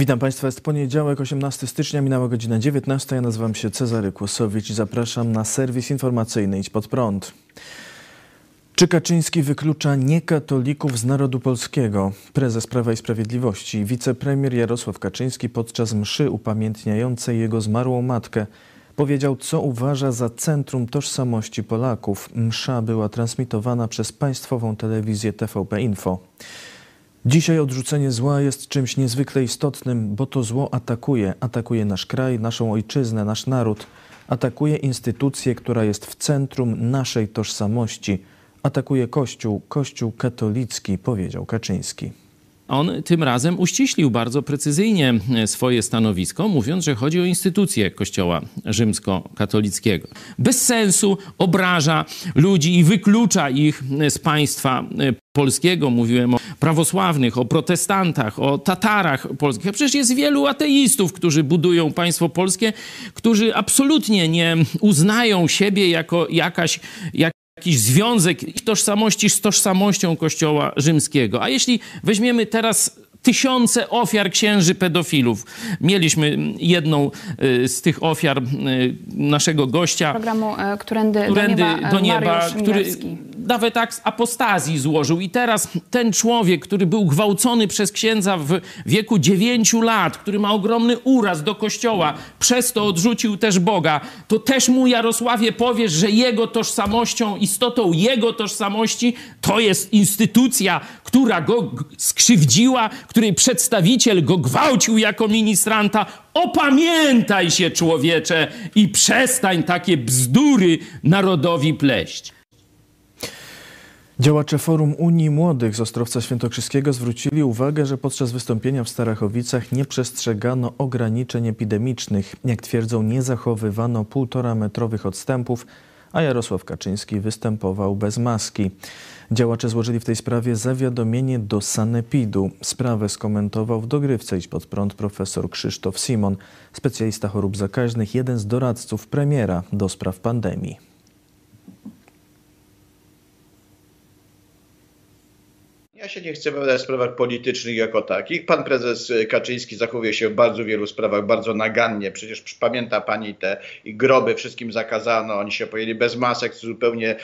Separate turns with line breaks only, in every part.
Witam Państwa, jest poniedziałek, 18 stycznia, minęła godzina 19. Ja nazywam się Cezary Kłosowicz i zapraszam na serwis informacyjny Idź Pod Prąd. Czy Kaczyński wyklucza niekatolików z narodu polskiego? Prezes Prawa i Sprawiedliwości wicepremier Jarosław Kaczyński podczas mszy upamiętniającej jego zmarłą matkę powiedział, co uważa za centrum tożsamości Polaków. Msza była transmitowana przez państwową telewizję TVP Info. Dzisiaj odrzucenie zła jest czymś niezwykle istotnym, bo to zło atakuje. Atakuje nasz kraj, naszą ojczyznę, nasz naród. Atakuje instytucję, która jest w centrum naszej tożsamości. Atakuje Kościół, Kościół katolicki, powiedział Kaczyński.
On tym razem uściślił bardzo precyzyjnie swoje stanowisko, mówiąc, że chodzi o instytucję Kościoła rzymskokatolickiego. Bez sensu obraża ludzi i wyklucza ich z państwa polskiego. Mówiłem o prawosławnych, o protestantach, o Tatarach polskich. A przecież jest wielu ateistów, którzy budują państwo polskie, którzy absolutnie nie uznają siebie jako jakaś, jak jakiś związek ich tożsamości z tożsamością Kościoła rzymskiego. A jeśli weźmiemy teraz tysiące ofiar księży pedofilów. Mieliśmy jedną y, z tych ofiar y, naszego gościa.
Programu Którędy, Którędy do Nieba, do nieba który
nawet tak z apostazji złożył. I teraz ten człowiek, który był gwałcony przez księdza w wieku 9 lat, który ma ogromny uraz do kościoła, przez to odrzucił też Boga, to też mu Jarosławie powiesz, że jego tożsamością, istotą jego tożsamości to jest instytucja, która go skrzywdziła, której przedstawiciel go gwałcił jako ministranta. Opamiętaj się, człowiecze, i przestań takie bzdury narodowi pleść.
Działacze Forum Unii Młodych z Ostrowca Świętokrzyskiego zwrócili uwagę, że podczas wystąpienia w Starachowicach nie przestrzegano ograniczeń epidemicznych. Jak twierdzą, nie zachowywano półtora metrowych odstępów, a Jarosław Kaczyński występował bez maski. Działacze złożyli w tej sprawie zawiadomienie do Sanepidu. Sprawę skomentował w dogrywce Idź pod prąd profesor Krzysztof Simon, specjalista chorób zakaźnych, jeden z doradców premiera do spraw pandemii.
Się nie chcę wypowiadać w sprawach politycznych jako takich. Pan prezes Kaczyński zachowuje się w bardzo wielu sprawach bardzo nagannie. Przecież pamięta pani te groby, wszystkim zakazano, oni się pojęli bez masek, co zupełnie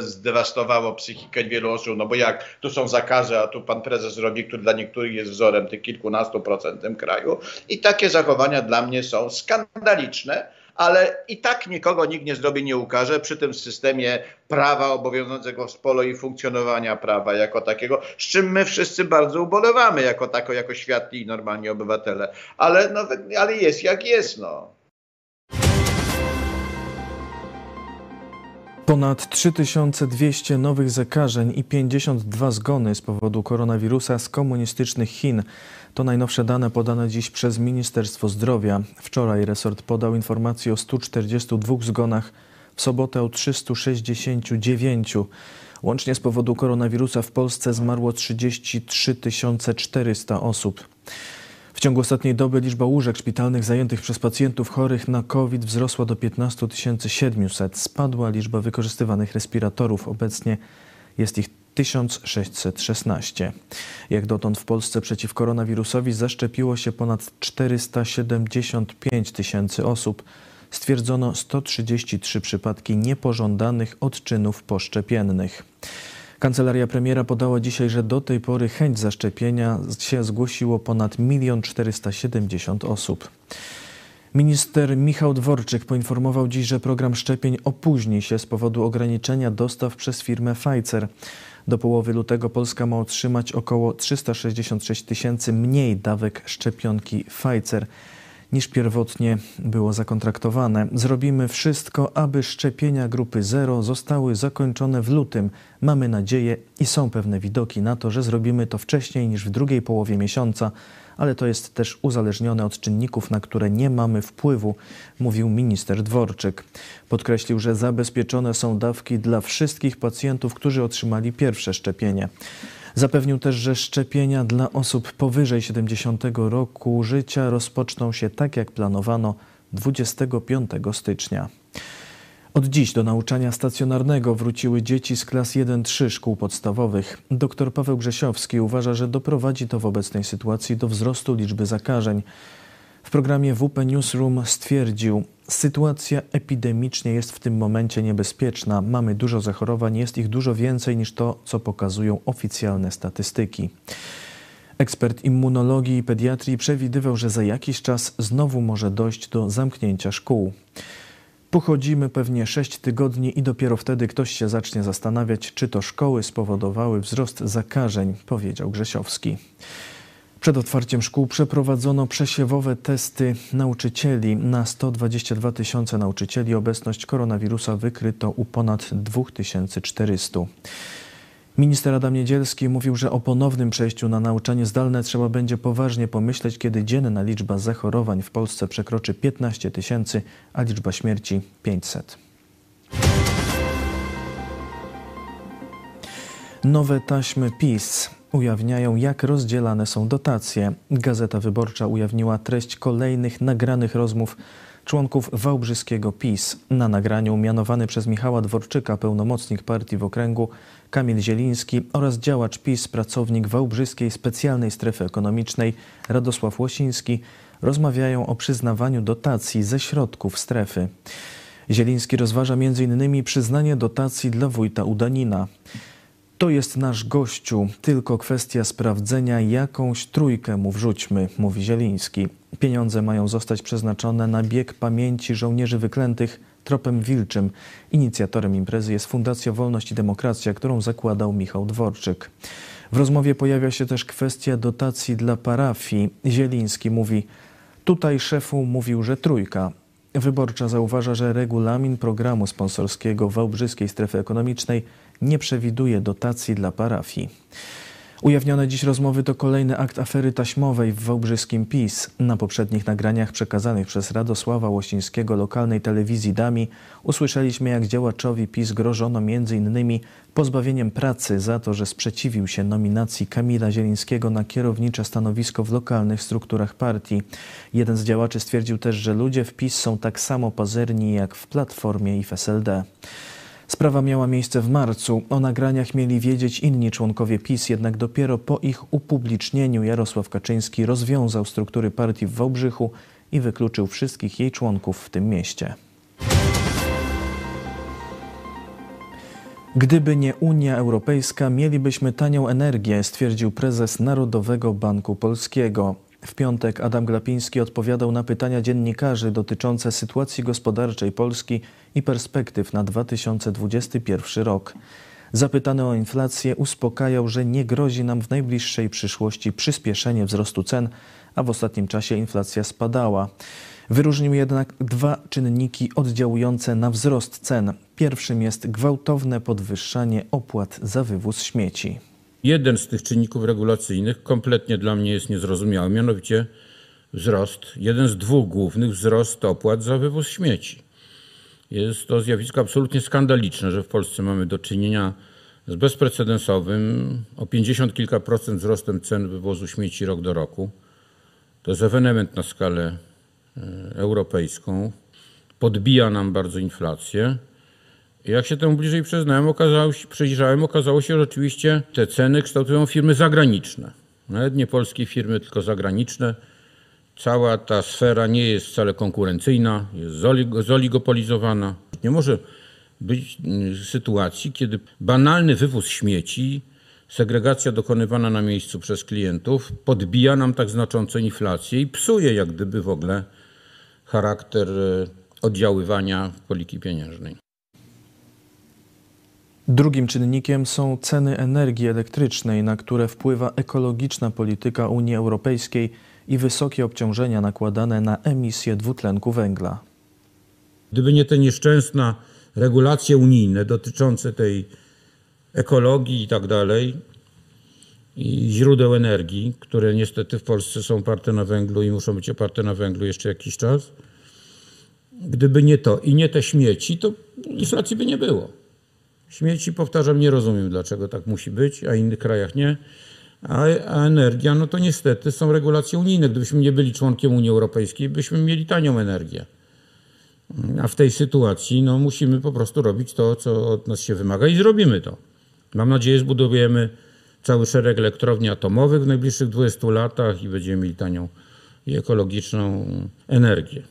zdewastowało psychikę wielu osób. No bo jak tu są zakazy, a tu pan prezes robi, który dla niektórych jest wzorem tych kilkunastu procentem kraju. I takie zachowania dla mnie są skandaliczne ale i tak nikogo nikt nie zrobi, nie ukaże przy tym systemie prawa obowiązującego w polu i funkcjonowania prawa jako takiego, z czym my wszyscy bardzo ubolewamy jako tako, jako światli i normalni obywatele. Ale, no, ale jest jak jest, no.
Ponad 3200 nowych zakażeń i 52 zgony z powodu koronawirusa z komunistycznych Chin. To najnowsze dane podane dziś przez Ministerstwo Zdrowia. Wczoraj resort podał informację o 142 zgonach, w sobotę o 369. Łącznie z powodu koronawirusa w Polsce zmarło 33 400 osób. W ciągu ostatniej doby liczba łóżek szpitalnych zajętych przez pacjentów chorych na COVID wzrosła do 15 700. Spadła liczba wykorzystywanych respiratorów. Obecnie jest ich 1616. Jak dotąd w Polsce przeciw koronawirusowi zaszczepiło się ponad 475 tysięcy osób. Stwierdzono 133 przypadki niepożądanych odczynów poszczepiennych. Kancelaria premiera podała dzisiaj, że do tej pory chęć zaszczepienia się zgłosiło ponad 1 470 osób. Minister Michał Dworczyk poinformował dziś, że program szczepień opóźni się z powodu ograniczenia dostaw przez firmę Pfizer. Do połowy lutego Polska ma otrzymać około 366 tysięcy mniej dawek szczepionki Pfizer niż pierwotnie było zakontraktowane. Zrobimy wszystko, aby szczepienia grupy 0 zostały zakończone w lutym. Mamy nadzieję i są pewne widoki na to, że zrobimy to wcześniej niż w drugiej połowie miesiąca, ale to jest też uzależnione od czynników, na które nie mamy wpływu, mówił minister Dworczyk. Podkreślił, że zabezpieczone są dawki dla wszystkich pacjentów, którzy otrzymali pierwsze szczepienie. Zapewnił też, że szczepienia dla osób powyżej 70 roku życia rozpoczną się tak jak planowano 25 stycznia. Od dziś do nauczania stacjonarnego wróciły dzieci z klas 1-3 szkół podstawowych. Dr Paweł Grzesiowski uważa, że doprowadzi to w obecnej sytuacji do wzrostu liczby zakażeń. W programie WP Newsroom stwierdził, sytuacja epidemicznie jest w tym momencie niebezpieczna. Mamy dużo zachorowań, jest ich dużo więcej niż to, co pokazują oficjalne statystyki. Ekspert immunologii i pediatrii przewidywał, że za jakiś czas znowu może dojść do zamknięcia szkół. Pochodzimy pewnie 6 tygodni i dopiero wtedy ktoś się zacznie zastanawiać, czy to szkoły spowodowały wzrost zakażeń, powiedział Grzesiowski. Przed otwarciem szkół przeprowadzono przesiewowe testy nauczycieli. Na 122 tysiące nauczycieli obecność koronawirusa wykryto u ponad 2400. Minister Adam Niedzielski mówił, że o ponownym przejściu na nauczanie zdalne trzeba będzie poważnie pomyśleć, kiedy dzienna liczba zachorowań w Polsce przekroczy 15 tysięcy, a liczba śmierci 500. Nowe taśmy PiS ujawniają, jak rozdzielane są dotacje. Gazeta Wyborcza ujawniła treść kolejnych nagranych rozmów członków wałbrzyskiego PiS. Na nagraniu mianowany przez Michała Dworczyka pełnomocnik partii w okręgu Kamil Zieliński oraz działacz PiS, pracownik Wałbrzyskiej Specjalnej Strefy Ekonomicznej Radosław Łosiński rozmawiają o przyznawaniu dotacji ze środków strefy. Zieliński rozważa m.in. przyznanie dotacji dla wójta Udanina. To jest nasz gościu, tylko kwestia sprawdzenia, jakąś trójkę mu wrzućmy, mówi Zieliński. Pieniądze mają zostać przeznaczone na bieg pamięci żołnierzy wyklętych tropem wilczym. Inicjatorem imprezy jest Fundacja Wolność i Demokracja, którą zakładał Michał Dworczyk. W rozmowie pojawia się też kwestia dotacji dla parafii. Zieliński mówi, tutaj szefu mówił, że trójka. Wyborcza zauważa, że regulamin programu sponsorskiego Wałbrzyskiej Strefy Ekonomicznej nie przewiduje dotacji dla parafii. Ujawnione dziś rozmowy to kolejny akt afery taśmowej w Wałbrzyskim PiS. Na poprzednich nagraniach przekazanych przez Radosława Łosińskiego lokalnej telewizji Dami usłyszeliśmy, jak działaczowi PiS grożono m.in. pozbawieniem pracy za to, że sprzeciwił się nominacji Kamila Zielińskiego na kierownicze stanowisko w lokalnych strukturach partii. Jeden z działaczy stwierdził też, że ludzie w PiS są tak samo pazerni jak w Platformie i w SLD. Sprawa miała miejsce w marcu. O nagraniach mieli wiedzieć inni członkowie PiS, jednak dopiero po ich upublicznieniu Jarosław Kaczyński rozwiązał struktury partii w Wałbrzychu i wykluczył wszystkich jej członków w tym mieście. Gdyby nie Unia Europejska, mielibyśmy tanią energię, stwierdził prezes Narodowego Banku Polskiego. W piątek Adam Glapiński odpowiadał na pytania dziennikarzy dotyczące sytuacji gospodarczej Polski i perspektyw na 2021 rok. Zapytany o inflację uspokajał, że nie grozi nam w najbliższej przyszłości przyspieszenie wzrostu cen, a w ostatnim czasie inflacja spadała. Wyróżnił jednak dwa czynniki oddziałujące na wzrost cen. Pierwszym jest gwałtowne podwyższanie opłat za wywóz śmieci.
Jeden z tych czynników regulacyjnych kompletnie dla mnie jest niezrozumiały, mianowicie wzrost, jeden z dwóch głównych, wzrost opłat za wywóz śmieci. Jest to zjawisko absolutnie skandaliczne, że w Polsce mamy do czynienia z bezprecedensowym, o 50 kilka procent wzrostem cen wywozu śmieci rok do roku. To jest ewenement na skalę e, europejską. Podbija nam bardzo inflację. Jak się temu bliżej przyznałem, okazało się, przyjrzałem, okazało się, że oczywiście te ceny kształtują firmy zagraniczne. Nawet nie polskie firmy, tylko zagraniczne. Cała ta sfera nie jest wcale konkurencyjna, jest zoligopolizowana. Nie może być mm, sytuacji, kiedy banalny wywóz śmieci, segregacja dokonywana na miejscu przez klientów podbija nam tak znacząco inflację i psuje jak gdyby w ogóle charakter e, oddziaływania polityki pieniężnej.
Drugim czynnikiem są ceny energii elektrycznej, na które wpływa ekologiczna polityka Unii Europejskiej i wysokie obciążenia nakładane na emisję dwutlenku węgla.
Gdyby nie te nieszczęsne regulacje unijne dotyczące tej ekologii i tak dalej, i źródeł energii, które niestety w Polsce są oparte na węglu i muszą być oparte na węglu jeszcze jakiś czas, gdyby nie to i nie te śmieci, to inflacji by nie było. Śmieci, powtarzam, nie rozumiem, dlaczego tak musi być, a w innych krajach nie. A, a, energia, no to niestety są regulacje unijne. Gdybyśmy nie byli członkiem Unii Europejskiej, byśmy mieli tanią energię. A w tej sytuacji no, musimy po prostu robić to, co od nas się wymaga i zrobimy to. Mam nadzieję, zbudujemy cały szereg elektrowni atomowych w najbliższych 20 latach i będziemy mieli tanią i ekologiczną energię.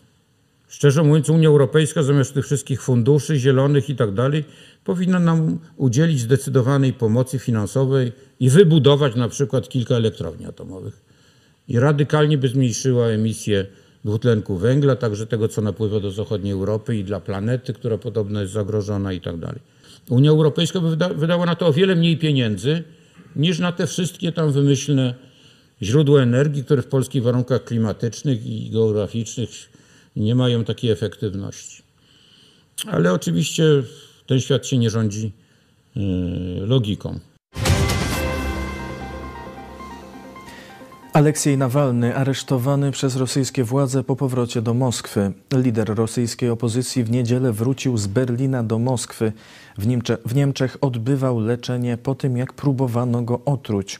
Szczerze mówiąc, Unia Europejska zamiast tych wszystkich funduszy zielonych i tak dalej, powinna nam udzielić zdecydowanej pomocy finansowej i wybudować na przykład kilka elektrowni atomowych. I radykalnie by zmniejszyła emisję dwutlenku węgla, także tego, co napływa do zachodniej Europy i dla planety, która podobno jest zagrożona i tak dalej. Unia Europejska by wyda wydała na to o wiele mniej pieniędzy niż na te wszystkie tam wymyślne źródła energii, które w polskich warunkach klimatycznych i geograficznych nie mają takiej efektywności. Ale oczywiście ten świat się nie rządzi yy, logiką.
Aleksiej Nawalny aresztowany przez rosyjskie władze po powrocie do Moskwy. Lider rosyjskiej opozycji w niedzielę wrócił z Berlina do Moskwy. W, Niemcze w Niemczech odbywał leczenie po tym, jak próbowano go otruć.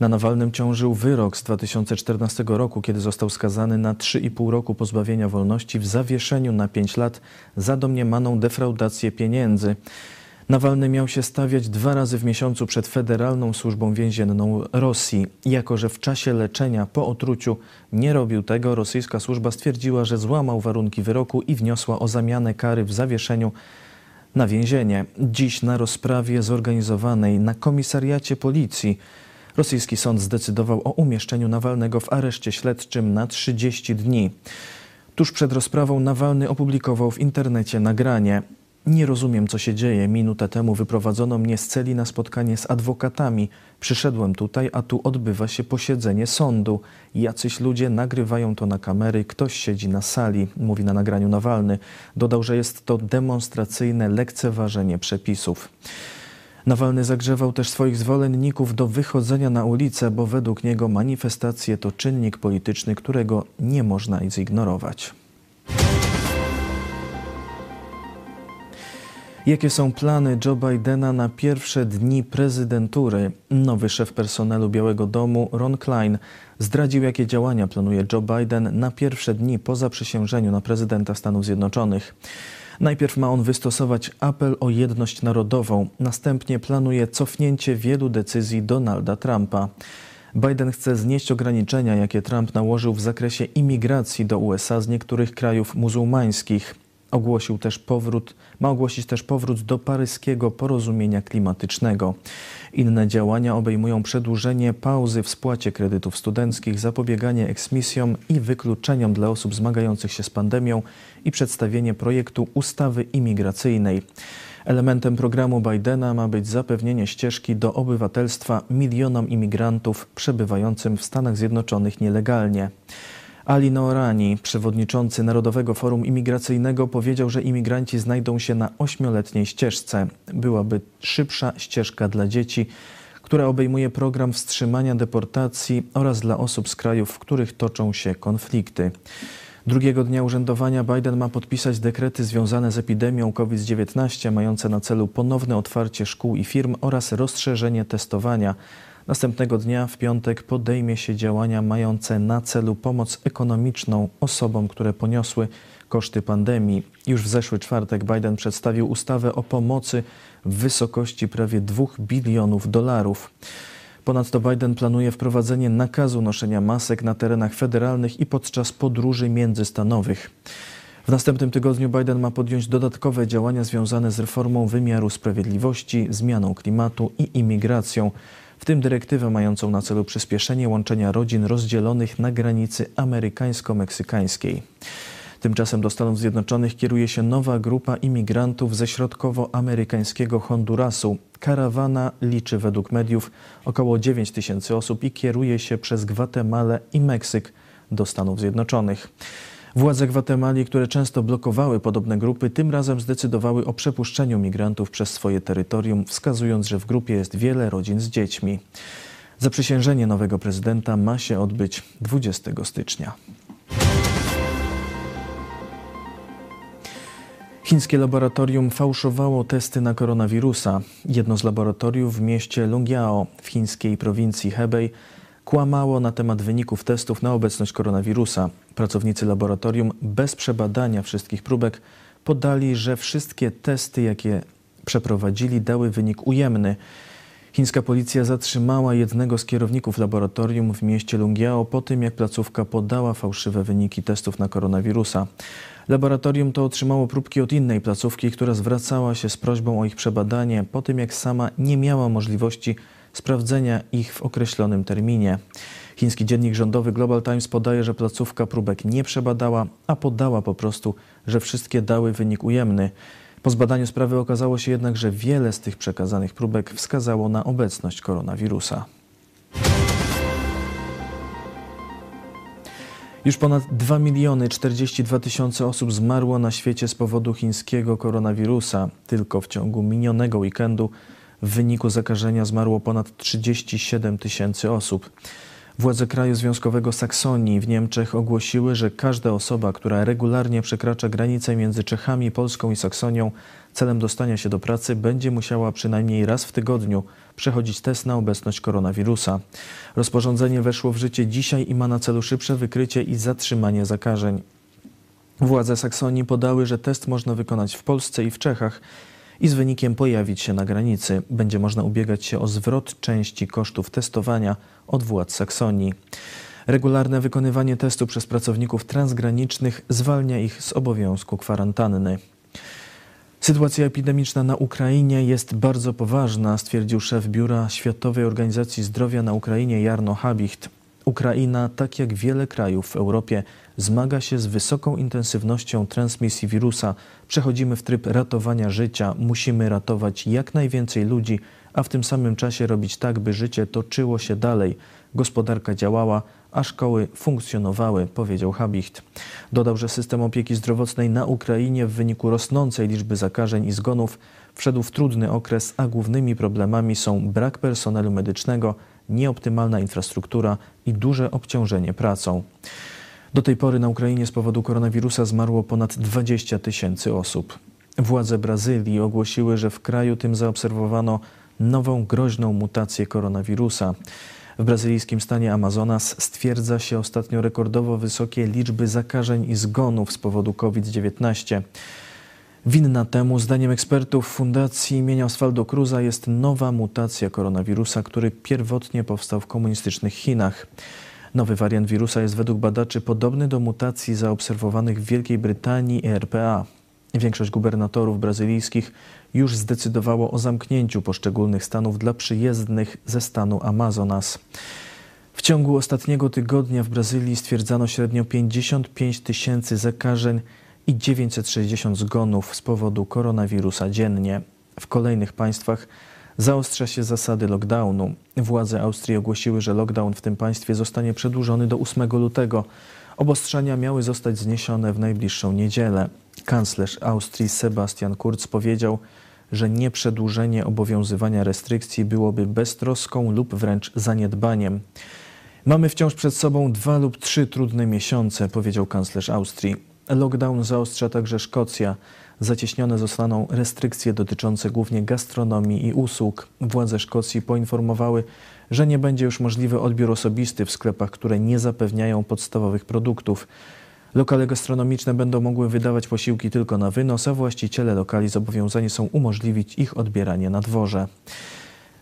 Na Nawalnym ciążył wyrok z 2014 roku, kiedy został skazany na 3,5 roku pozbawienia wolności w zawieszeniu na 5 lat za domniemaną defraudację pieniędzy. Nawalny miał się stawiać dwa razy w miesiącu przed Federalną Służbą Więzienną Rosji. Jako, że w czasie leczenia po otruciu nie robił tego, rosyjska służba stwierdziła, że złamał warunki wyroku i wniosła o zamianę kary w zawieszeniu na więzienie. Dziś na rozprawie zorganizowanej na komisariacie policji rosyjski sąd zdecydował o umieszczeniu Nawalnego w areszcie śledczym na 30 dni. Tuż przed rozprawą Nawalny opublikował w internecie nagranie. Nie rozumiem, co się dzieje. Minutę temu wyprowadzono mnie z celi na spotkanie z adwokatami. Przyszedłem tutaj, a tu odbywa się posiedzenie sądu. Jacyś ludzie nagrywają to na kamery, ktoś siedzi na sali, mówi na nagraniu Nawalny. Dodał, że jest to demonstracyjne lekceważenie przepisów. Nawalny zagrzewał też swoich zwolenników do wychodzenia na ulicę, bo według niego manifestacje to czynnik polityczny, którego nie można zignorować. Jakie są plany Joe Bidena na pierwsze dni prezydentury? Nowy szef personelu Białego Domu, Ron Klein, zdradził, jakie działania planuje Joe Biden na pierwsze dni po zaprzysiężeniu na prezydenta Stanów Zjednoczonych. Najpierw ma on wystosować apel o jedność narodową, następnie planuje cofnięcie wielu decyzji Donalda Trumpa. Biden chce znieść ograniczenia, jakie Trump nałożył w zakresie imigracji do USA z niektórych krajów muzułmańskich. Ogłosił też powrót, ma ogłosić też powrót do paryskiego porozumienia klimatycznego. Inne działania obejmują przedłużenie pauzy w spłacie kredytów studenckich, zapobieganie eksmisjom i wykluczeniom dla osób zmagających się z pandemią i przedstawienie projektu ustawy imigracyjnej. Elementem programu Bidena ma być zapewnienie ścieżki do obywatelstwa milionom imigrantów przebywającym w Stanach Zjednoczonych nielegalnie. Ali Noorani, przewodniczący Narodowego Forum Imigracyjnego, powiedział, że imigranci znajdą się na ośmioletniej ścieżce. Byłaby szybsza ścieżka dla dzieci, która obejmuje program wstrzymania deportacji oraz dla osób z krajów, w których toczą się konflikty. Drugiego dnia urzędowania Biden ma podpisać dekrety związane z epidemią COVID-19, mające na celu ponowne otwarcie szkół i firm oraz rozszerzenie testowania. Następnego dnia, w piątek, podejmie się działania mające na celu pomoc ekonomiczną osobom, które poniosły koszty pandemii. Już w zeszły czwartek Biden przedstawił ustawę o pomocy w wysokości prawie 2 bilionów dolarów. Ponadto Biden planuje wprowadzenie nakazu noszenia masek na terenach federalnych i podczas podróży międzystanowych. W następnym tygodniu Biden ma podjąć dodatkowe działania związane z reformą wymiaru sprawiedliwości, zmianą klimatu i imigracją w tym dyrektywę mającą na celu przyspieszenie łączenia rodzin rozdzielonych na granicy amerykańsko-meksykańskiej. Tymczasem do Stanów Zjednoczonych kieruje się nowa grupa imigrantów ze środkowoamerykańskiego Hondurasu. Karawana liczy według mediów około 9 tysięcy osób i kieruje się przez Gwatemalę i Meksyk do Stanów Zjednoczonych. Władze Gwatemali, które często blokowały podobne grupy, tym razem zdecydowały o przepuszczeniu migrantów przez swoje terytorium, wskazując, że w grupie jest wiele rodzin z dziećmi. Zaprzysiężenie nowego prezydenta ma się odbyć 20 stycznia. Chińskie laboratorium fałszowało testy na koronawirusa. Jedno z laboratoriów w mieście Lungiao w chińskiej prowincji Hebei kłamało na temat wyników testów na obecność koronawirusa. Pracownicy laboratorium bez przebadania wszystkich próbek podali, że wszystkie testy, jakie przeprowadzili, dały wynik ujemny. Chińska policja zatrzymała jednego z kierowników laboratorium w mieście Lungiao po tym, jak placówka podała fałszywe wyniki testów na koronawirusa. Laboratorium to otrzymało próbki od innej placówki, która zwracała się z prośbą o ich przebadanie po tym, jak sama nie miała możliwości sprawdzenia ich w określonym terminie. Chiński dziennik rządowy Global Times podaje, że placówka próbek nie przebadała, a podała po prostu, że wszystkie dały wynik ujemny. Po zbadaniu sprawy okazało się jednak, że wiele z tych przekazanych próbek wskazało na obecność koronawirusa. Już ponad 2 miliony 42 tysiące osób zmarło na świecie z powodu chińskiego koronawirusa. Tylko w ciągu minionego weekendu w wyniku zakażenia zmarło ponad 37 tysięcy osób. Władze kraju związkowego Saksonii w Niemczech ogłosiły, że każda osoba, która regularnie przekracza granicę między Czechami, Polską i Saksonią celem dostania się do pracy, będzie musiała przynajmniej raz w tygodniu przechodzić test na obecność koronawirusa. Rozporządzenie weszło w życie dzisiaj i ma na celu szybsze wykrycie i zatrzymanie zakażeń. Władze Saksonii podały, że test można wykonać w Polsce i w Czechach i z wynikiem pojawić się na granicy. Będzie można ubiegać się o zwrot części kosztów testowania od władz Saksonii. Regularne wykonywanie testu przez pracowników transgranicznych zwalnia ich z obowiązku kwarantanny. Sytuacja epidemiczna na Ukrainie jest bardzo poważna, stwierdził szef Biura Światowej Organizacji Zdrowia na Ukrainie Jarno Habicht. Ukraina, tak jak wiele krajów w Europie, zmaga się z wysoką intensywnością transmisji wirusa. Przechodzimy w tryb ratowania życia. Musimy ratować jak najwięcej ludzi, a w tym samym czasie robić tak, by życie toczyło się dalej. Gospodarka działała, a szkoły funkcjonowały, powiedział Habicht. Dodał, że system opieki zdrowotnej na Ukrainie w wyniku rosnącej liczby zakażeń i zgonów wszedł w trudny okres, a głównymi problemami są brak personelu medycznego, nieoptymalna infrastruktura i duże obciążenie pracą. Do tej pory na Ukrainie z powodu koronawirusa zmarło ponad 20 tysięcy osób. Władze Brazylii ogłosiły, że w kraju tym zaobserwowano nową groźną mutację koronawirusa. W brazylijskim stanie Amazonas stwierdza się ostatnio rekordowo wysokie liczby zakażeń i zgonów z powodu COVID-19. Winna temu, zdaniem ekspertów Fundacji imienia Osvaldo Cruza, jest nowa mutacja koronawirusa, który pierwotnie powstał w komunistycznych Chinach. Nowy wariant wirusa jest według badaczy podobny do mutacji zaobserwowanych w Wielkiej Brytanii i RPA. Większość gubernatorów brazylijskich już zdecydowało o zamknięciu poszczególnych stanów dla przyjezdnych ze stanu Amazonas. W ciągu ostatniego tygodnia w Brazylii stwierdzano średnio 55 tysięcy zakażeń i 960 zgonów z powodu koronawirusa dziennie. W kolejnych państwach zaostrza się zasady lockdownu. Władze Austrii ogłosiły, że lockdown w tym państwie zostanie przedłużony do 8 lutego. Obostrzenia miały zostać zniesione w najbliższą niedzielę. Kanclerz Austrii Sebastian Kurz powiedział, że nieprzedłużenie obowiązywania restrykcji byłoby beztroską lub wręcz zaniedbaniem. Mamy wciąż przed sobą dwa lub trzy trudne miesiące, powiedział kanclerz Austrii. Lockdown zaostrza także Szkocja. Zacieśnione zostaną restrykcje dotyczące głównie gastronomii i usług. Władze Szkocji poinformowały, że nie będzie już możliwy odbiór osobisty w sklepach, które nie zapewniają podstawowych produktów. Lokale gastronomiczne będą mogły wydawać posiłki tylko na wynos, a właściciele lokali zobowiązani są umożliwić ich odbieranie na dworze.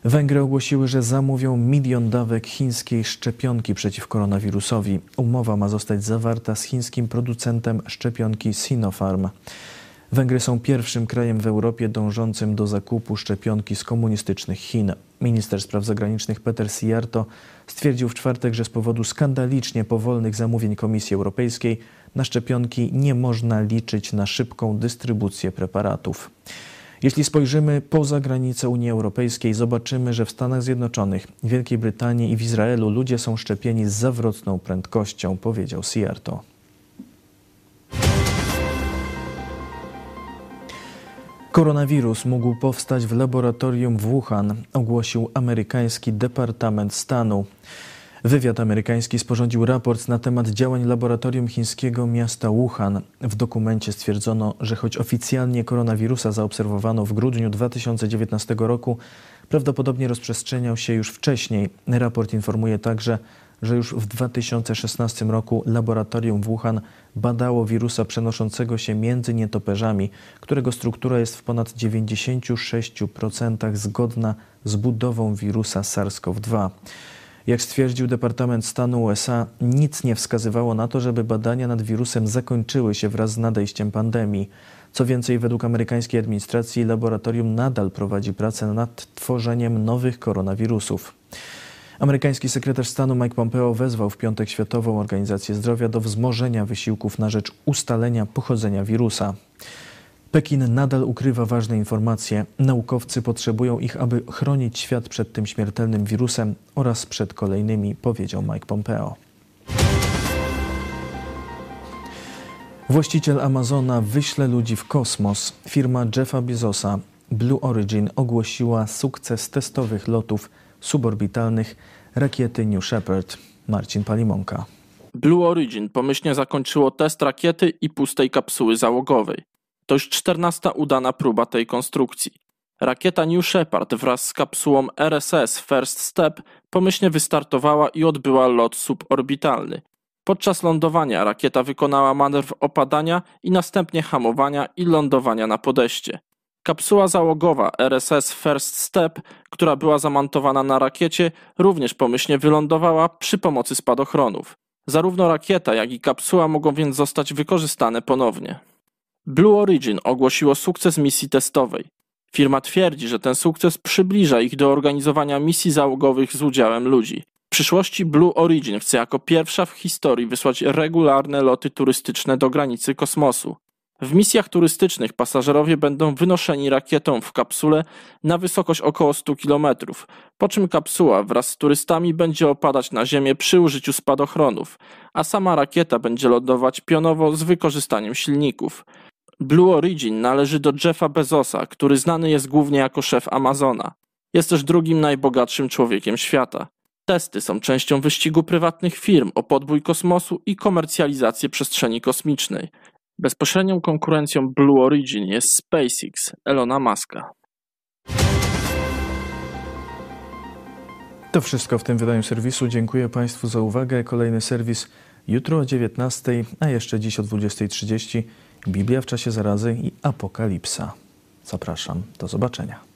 Węgry ogłosiły, że zamówią milion dawek chińskiej szczepionki przeciw koronawirusowi. Umowa ma zostać zawarta z chińskim producentem szczepionki Sinopharm. Węgry są pierwszym krajem w Europie dążącym do zakupu szczepionki z komunistycznych Chin. Minister spraw zagranicznych Peter Sijarto stwierdził w czwartek, że z powodu skandalicznie powolnych zamówień Komisji Europejskiej na szczepionki nie można liczyć na szybką dystrybucję preparatów. Jeśli spojrzymy poza granice Unii Europejskiej, zobaczymy, że w Stanach Zjednoczonych, Wielkiej Brytanii i w Izraelu ludzie są szczepieni z zawrotną prędkością, powiedział Siarto. Koronawirus mógł powstać w laboratorium w Wuhan, ogłosił amerykański Departament Stanu. Wywiad amerykański sporządził raport na temat działań laboratorium chińskiego miasta Wuhan. W dokumencie stwierdzono, że choć oficjalnie koronawirusa zaobserwowano w grudniu 2019 roku, prawdopodobnie rozprzestrzeniał się już wcześniej. Raport informuje także, że już w 2016 roku laboratorium Wuhan badało wirusa przenoszącego się między nietoperzami, którego struktura jest w ponad 96% zgodna z budową wirusa SARS-CoV-2. Jak stwierdził Departament Stanu USA, nic nie wskazywało na to, żeby badania nad wirusem zakończyły się wraz z nadejściem pandemii. Co więcej, według amerykańskiej administracji laboratorium nadal prowadzi pracę nad tworzeniem nowych koronawirusów. Amerykański sekretarz stanu Mike Pompeo wezwał w piątek Światową Organizację Zdrowia do wzmożenia wysiłków na rzecz ustalenia pochodzenia wirusa. Pekin nadal ukrywa ważne informacje. Naukowcy potrzebują ich, aby chronić świat przed tym śmiertelnym wirusem oraz przed kolejnymi, powiedział Mike Pompeo. Właściciel Amazona wyśle ludzi w kosmos. Firma Jeffa Bezosa Blue Origin ogłosiła sukces testowych lotów suborbitalnych rakiety New Shepard. Marcin Palimonka.
Blue Origin pomyślnie zakończyło test rakiety i pustej kapsuły załogowej. To już czternasta udana próba tej konstrukcji. Rakieta New Shepard wraz z kapsułą RSS First Step pomyślnie wystartowała i odbyła lot suborbitalny. Podczas lądowania rakieta wykonała manewr opadania i następnie hamowania i lądowania na podejście. Kapsuła załogowa RSS First Step, która była zamontowana na rakiecie, również pomyślnie wylądowała przy pomocy spadochronów. Zarówno rakieta, jak i kapsuła mogą więc zostać wykorzystane ponownie. Blue Origin ogłosiło sukces misji testowej. Firma twierdzi, że ten sukces przybliża ich do organizowania misji załogowych z udziałem ludzi. W przyszłości Blue Origin chce jako pierwsza w historii wysłać regularne loty turystyczne do granicy kosmosu. W misjach turystycznych pasażerowie będą wynoszeni rakietą w kapsule na wysokość około 100 km, po czym kapsuła wraz z turystami będzie opadać na Ziemię przy użyciu spadochronów, a sama rakieta będzie lądować pionowo z wykorzystaniem silników. Blue Origin należy do Jeffa Bezosa, który znany jest głównie jako szef Amazona. Jest też drugim najbogatszym człowiekiem świata. Testy są częścią wyścigu prywatnych firm o podbój kosmosu i komercjalizację przestrzeni kosmicznej. Bezpośrednią konkurencją Blue Origin jest SpaceX Elona Muska.
To wszystko w tym wydaniu serwisu. Dziękuję Państwu za uwagę. Kolejny serwis jutro o 19, a jeszcze dziś o 20.30. Biblia w czasie zarazy i apokalipsa. Zapraszam. Do zobaczenia.